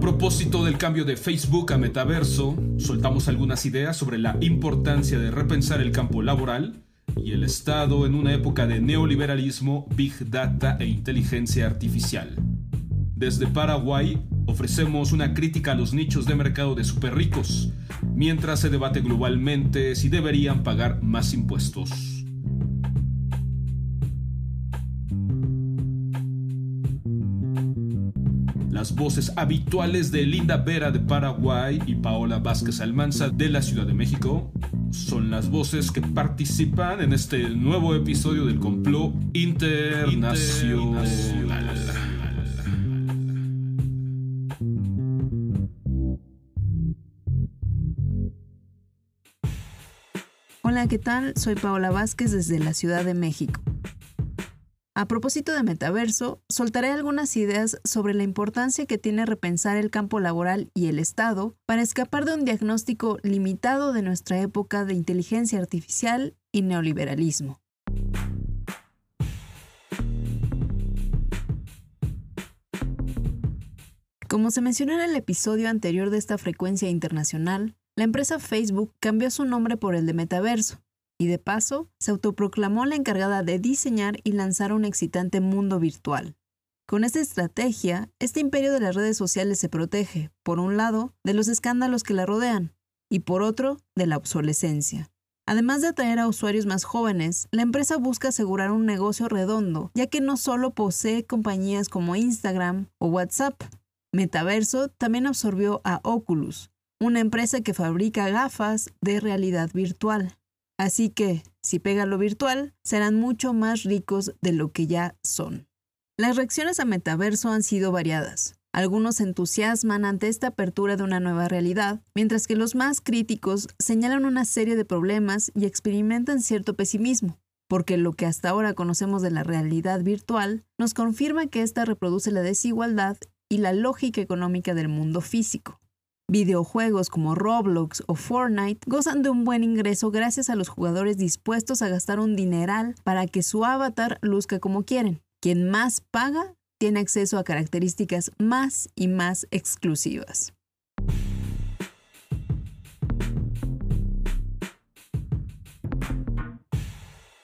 A propósito del cambio de Facebook a metaverso, soltamos algunas ideas sobre la importancia de repensar el campo laboral y el Estado en una época de neoliberalismo, big data e inteligencia artificial. Desde Paraguay ofrecemos una crítica a los nichos de mercado de super ricos, mientras se debate globalmente si deberían pagar más impuestos. Las voces habituales de Linda Vera de Paraguay y Paola Vázquez Almanza de la Ciudad de México son las voces que participan en este nuevo episodio del complot internacional. Hola, ¿qué tal? Soy Paola Vázquez desde la Ciudad de México. A propósito de metaverso, soltaré algunas ideas sobre la importancia que tiene repensar el campo laboral y el Estado para escapar de un diagnóstico limitado de nuestra época de inteligencia artificial y neoliberalismo. Como se mencionó en el episodio anterior de esta frecuencia internacional, la empresa Facebook cambió su nombre por el de Metaverso, y de paso se autoproclamó la encargada de diseñar y lanzar un excitante mundo virtual. Con esta estrategia, este imperio de las redes sociales se protege, por un lado, de los escándalos que la rodean, y por otro, de la obsolescencia. Además de atraer a usuarios más jóvenes, la empresa busca asegurar un negocio redondo, ya que no solo posee compañías como Instagram o WhatsApp. Metaverso también absorbió a Oculus, una empresa que fabrica gafas de realidad virtual. Así que, si pega lo virtual, serán mucho más ricos de lo que ya son. Las reacciones a metaverso han sido variadas. Algunos entusiasman ante esta apertura de una nueva realidad, mientras que los más críticos señalan una serie de problemas y experimentan cierto pesimismo, porque lo que hasta ahora conocemos de la realidad virtual nos confirma que ésta reproduce la desigualdad y la lógica económica del mundo físico. Videojuegos como Roblox o Fortnite gozan de un buen ingreso gracias a los jugadores dispuestos a gastar un dineral para que su avatar luzca como quieren. Quien más paga tiene acceso a características más y más exclusivas.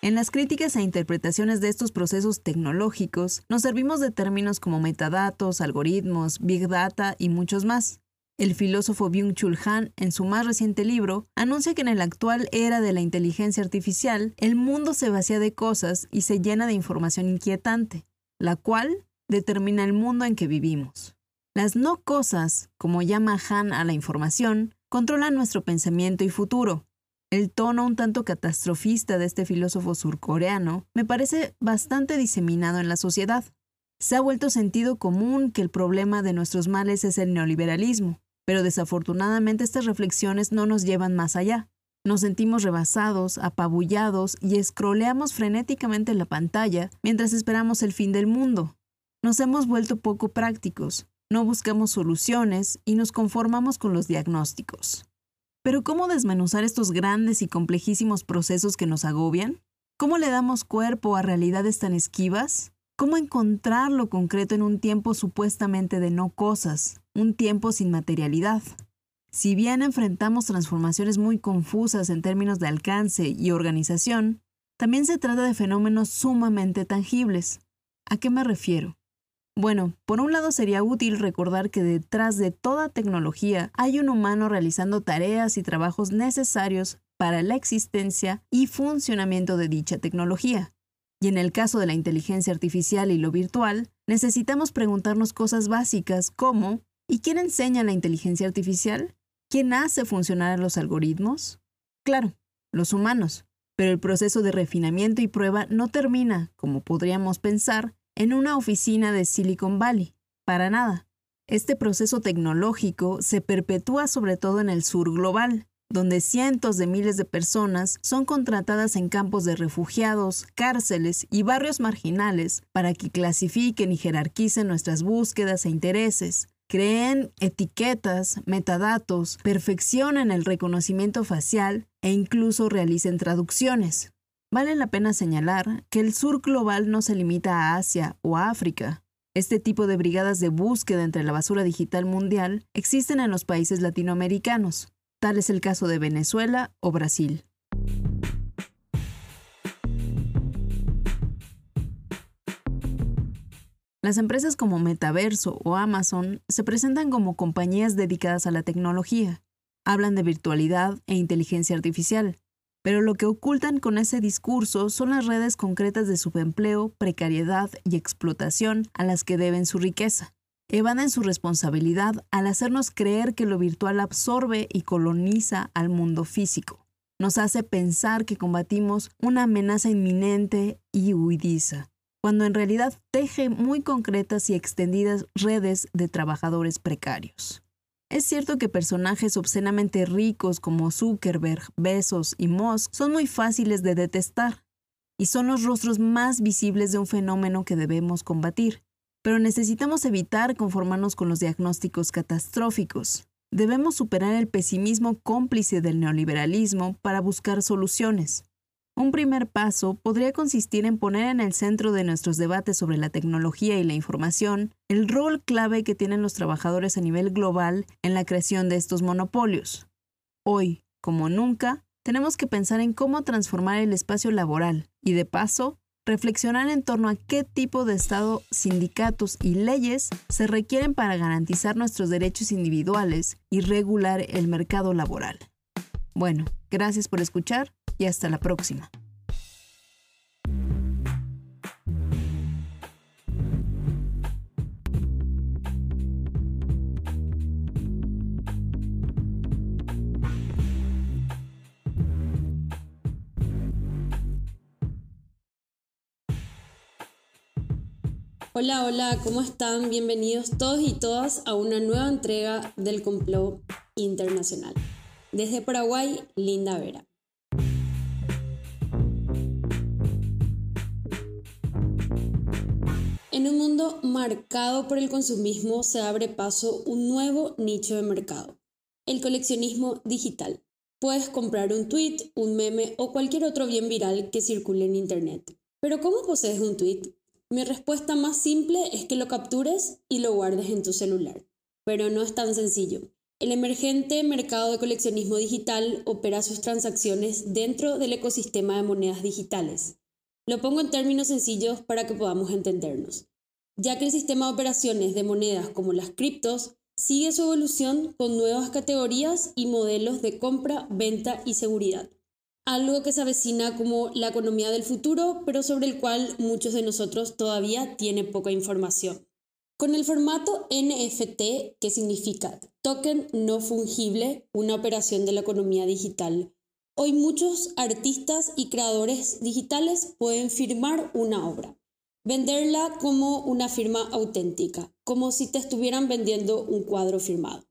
En las críticas e interpretaciones de estos procesos tecnológicos, nos servimos de términos como metadatos, algoritmos, big data y muchos más. El filósofo Byung-Chul Han, en su más reciente libro, anuncia que en el actual era de la inteligencia artificial, el mundo se vacía de cosas y se llena de información inquietante, la cual determina el mundo en que vivimos. Las no cosas, como llama Han a la información, controlan nuestro pensamiento y futuro. El tono un tanto catastrofista de este filósofo surcoreano me parece bastante diseminado en la sociedad. Se ha vuelto sentido común que el problema de nuestros males es el neoliberalismo, pero desafortunadamente estas reflexiones no nos llevan más allá. Nos sentimos rebasados, apabullados y escroleamos frenéticamente la pantalla mientras esperamos el fin del mundo. Nos hemos vuelto poco prácticos, no buscamos soluciones y nos conformamos con los diagnósticos. Pero ¿cómo desmenuzar estos grandes y complejísimos procesos que nos agobian? ¿Cómo le damos cuerpo a realidades tan esquivas? ¿Cómo encontrar lo concreto en un tiempo supuestamente de no cosas, un tiempo sin materialidad? Si bien enfrentamos transformaciones muy confusas en términos de alcance y organización, también se trata de fenómenos sumamente tangibles. ¿A qué me refiero? Bueno, por un lado sería útil recordar que detrás de toda tecnología hay un humano realizando tareas y trabajos necesarios para la existencia y funcionamiento de dicha tecnología. Y en el caso de la inteligencia artificial y lo virtual, necesitamos preguntarnos cosas básicas como ¿y quién enseña la inteligencia artificial? ¿Quién hace funcionar los algoritmos? Claro, los humanos, pero el proceso de refinamiento y prueba no termina, como podríamos pensar, en una oficina de Silicon Valley. Para nada. Este proceso tecnológico se perpetúa sobre todo en el sur global, donde cientos de miles de personas son contratadas en campos de refugiados, cárceles y barrios marginales para que clasifiquen y jerarquicen nuestras búsquedas e intereses, creen etiquetas, metadatos, perfeccionen el reconocimiento facial e incluso realicen traducciones. Vale la pena señalar que el sur global no se limita a Asia o África. Este tipo de brigadas de búsqueda entre la basura digital mundial existen en los países latinoamericanos. Tal es el caso de Venezuela o Brasil. Las empresas como Metaverso o Amazon se presentan como compañías dedicadas a la tecnología. Hablan de virtualidad e inteligencia artificial, pero lo que ocultan con ese discurso son las redes concretas de subempleo, precariedad y explotación a las que deben su riqueza. Evaden su responsabilidad al hacernos creer que lo virtual absorbe y coloniza al mundo físico. Nos hace pensar que combatimos una amenaza inminente y huidiza, cuando en realidad teje muy concretas y extendidas redes de trabajadores precarios. Es cierto que personajes obscenamente ricos como Zuckerberg, Bezos y Musk son muy fáciles de detestar y son los rostros más visibles de un fenómeno que debemos combatir. Pero necesitamos evitar conformarnos con los diagnósticos catastróficos. Debemos superar el pesimismo cómplice del neoliberalismo para buscar soluciones. Un primer paso podría consistir en poner en el centro de nuestros debates sobre la tecnología y la información el rol clave que tienen los trabajadores a nivel global en la creación de estos monopolios. Hoy, como nunca, tenemos que pensar en cómo transformar el espacio laboral y, de paso, reflexionar en torno a qué tipo de Estado, sindicatos y leyes se requieren para garantizar nuestros derechos individuales y regular el mercado laboral. Bueno, gracias por escuchar y hasta la próxima. Hola, hola, ¿cómo están? Bienvenidos todos y todas a una nueva entrega del Complot Internacional. Desde Paraguay, Linda Vera. En un mundo marcado por el consumismo se abre paso un nuevo nicho de mercado, el coleccionismo digital. Puedes comprar un tweet, un meme o cualquier otro bien viral que circule en Internet. Pero ¿cómo posees un tweet? Mi respuesta más simple es que lo captures y lo guardes en tu celular. Pero no es tan sencillo. El emergente mercado de coleccionismo digital opera sus transacciones dentro del ecosistema de monedas digitales. Lo pongo en términos sencillos para que podamos entendernos, ya que el sistema de operaciones de monedas como las criptos sigue su evolución con nuevas categorías y modelos de compra, venta y seguridad. Algo que se avecina como la economía del futuro, pero sobre el cual muchos de nosotros todavía tienen poca información. Con el formato NFT, que significa token no fungible, una operación de la economía digital, Hoy muchos artistas y creadores digitales pueden firmar una obra, venderla como una firma auténtica, como si te estuvieran vendiendo un cuadro firmado.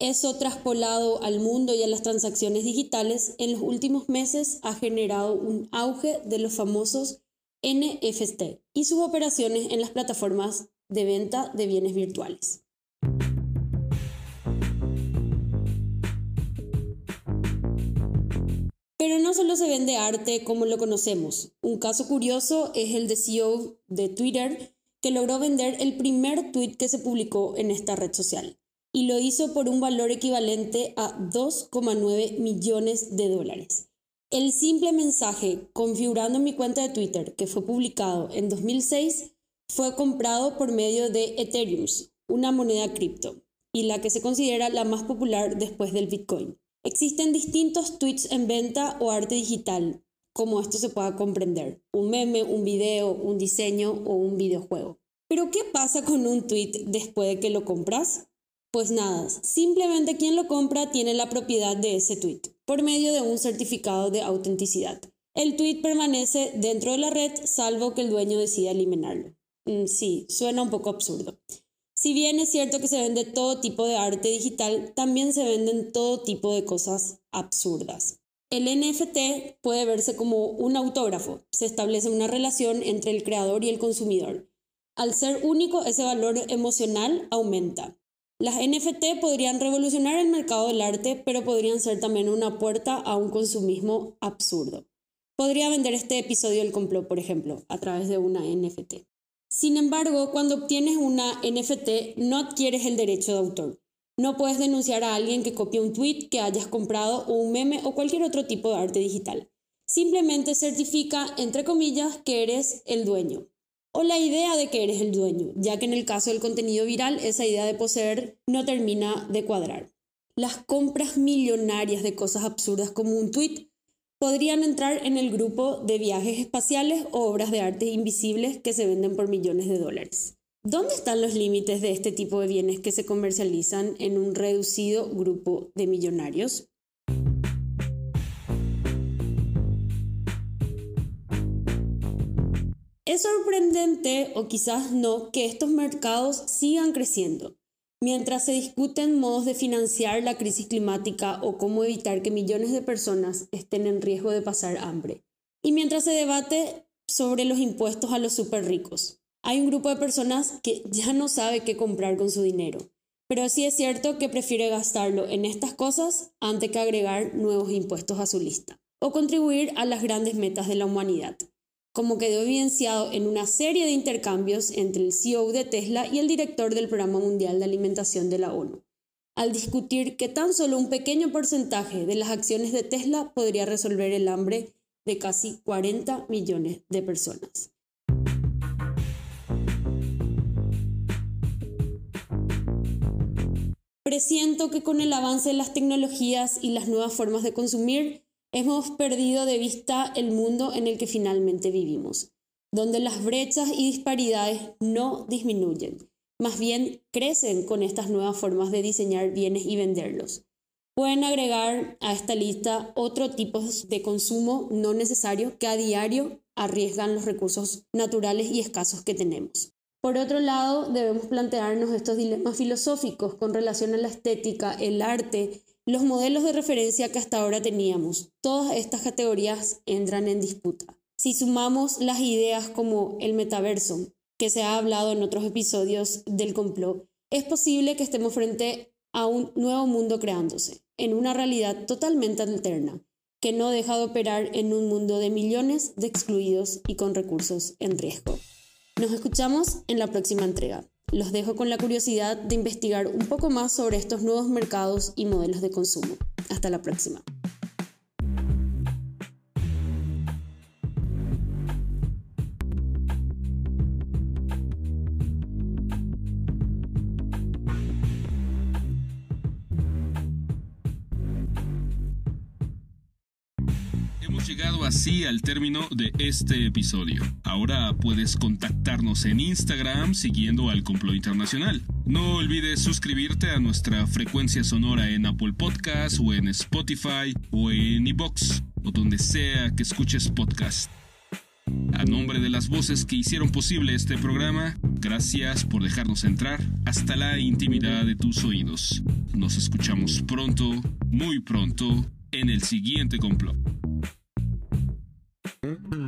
Eso traspolado al mundo y a las transacciones digitales en los últimos meses ha generado un auge de los famosos NFT y sus operaciones en las plataformas de venta de bienes virtuales. Pero no solo se vende arte como lo conocemos. Un caso curioso es el de CEO de Twitter, que logró vender el primer tweet que se publicó en esta red social. Y lo hizo por un valor equivalente a 2,9 millones de dólares. El simple mensaje configurando mi cuenta de Twitter, que fue publicado en 2006, fue comprado por medio de Ethereum, una moneda cripto, y la que se considera la más popular después del Bitcoin. Existen distintos tweets en venta o arte digital, como esto se pueda comprender, un meme, un video, un diseño o un videojuego. Pero ¿qué pasa con un tweet después de que lo compras? Pues nada, simplemente quien lo compra tiene la propiedad de ese tweet por medio de un certificado de autenticidad. El tweet permanece dentro de la red salvo que el dueño decida eliminarlo. Mm, sí, suena un poco absurdo. Si bien es cierto que se vende todo tipo de arte digital, también se venden todo tipo de cosas absurdas. El NFT puede verse como un autógrafo. Se establece una relación entre el creador y el consumidor. Al ser único, ese valor emocional aumenta. Las NFT podrían revolucionar el mercado del arte, pero podrían ser también una puerta a un consumismo absurdo. Podría vender este episodio del complot, por ejemplo, a través de una NFT. Sin embargo, cuando obtienes una NFT, no adquieres el derecho de autor. No puedes denunciar a alguien que copie un tweet que hayas comprado o un meme o cualquier otro tipo de arte digital. Simplemente certifica, entre comillas, que eres el dueño. O la idea de que eres el dueño, ya que en el caso del contenido viral esa idea de poseer no termina de cuadrar. Las compras millonarias de cosas absurdas como un tweet podrían entrar en el grupo de viajes espaciales o obras de arte invisibles que se venden por millones de dólares. ¿Dónde están los límites de este tipo de bienes que se comercializan en un reducido grupo de millonarios? Es sorprendente, o quizás no, que estos mercados sigan creciendo. Mientras se discuten modos de financiar la crisis climática o cómo evitar que millones de personas estén en riesgo de pasar hambre. Y mientras se debate sobre los impuestos a los super ricos. Hay un grupo de personas que ya no sabe qué comprar con su dinero. Pero sí es cierto que prefiere gastarlo en estas cosas antes que agregar nuevos impuestos a su lista o contribuir a las grandes metas de la humanidad como quedó evidenciado en una serie de intercambios entre el CEO de Tesla y el director del Programa Mundial de Alimentación de la ONU, al discutir que tan solo un pequeño porcentaje de las acciones de Tesla podría resolver el hambre de casi 40 millones de personas. Presiento que con el avance de las tecnologías y las nuevas formas de consumir, hemos perdido de vista el mundo en el que finalmente vivimos, donde las brechas y disparidades no disminuyen, más bien crecen con estas nuevas formas de diseñar bienes y venderlos. Pueden agregar a esta lista otro tipos de consumo no necesario que a diario arriesgan los recursos naturales y escasos que tenemos. Por otro lado, debemos plantearnos estos dilemas filosóficos con relación a la estética, el arte los modelos de referencia que hasta ahora teníamos. Todas estas categorías entran en disputa. Si sumamos las ideas como el metaverso, que se ha hablado en otros episodios del complot, es posible que estemos frente a un nuevo mundo creándose, en una realidad totalmente alterna, que no deja de operar en un mundo de millones de excluidos y con recursos en riesgo. Nos escuchamos en la próxima entrega. Los dejo con la curiosidad de investigar un poco más sobre estos nuevos mercados y modelos de consumo. Hasta la próxima. Llegado así al término de este episodio. Ahora puedes contactarnos en Instagram siguiendo al Complot Internacional. No olvides suscribirte a nuestra frecuencia sonora en Apple Podcasts o en Spotify o en iBox o donde sea que escuches podcast. A nombre de las voces que hicieron posible este programa, gracias por dejarnos entrar hasta la intimidad de tus oídos. Nos escuchamos pronto, muy pronto, en el siguiente complot. Mm-hmm.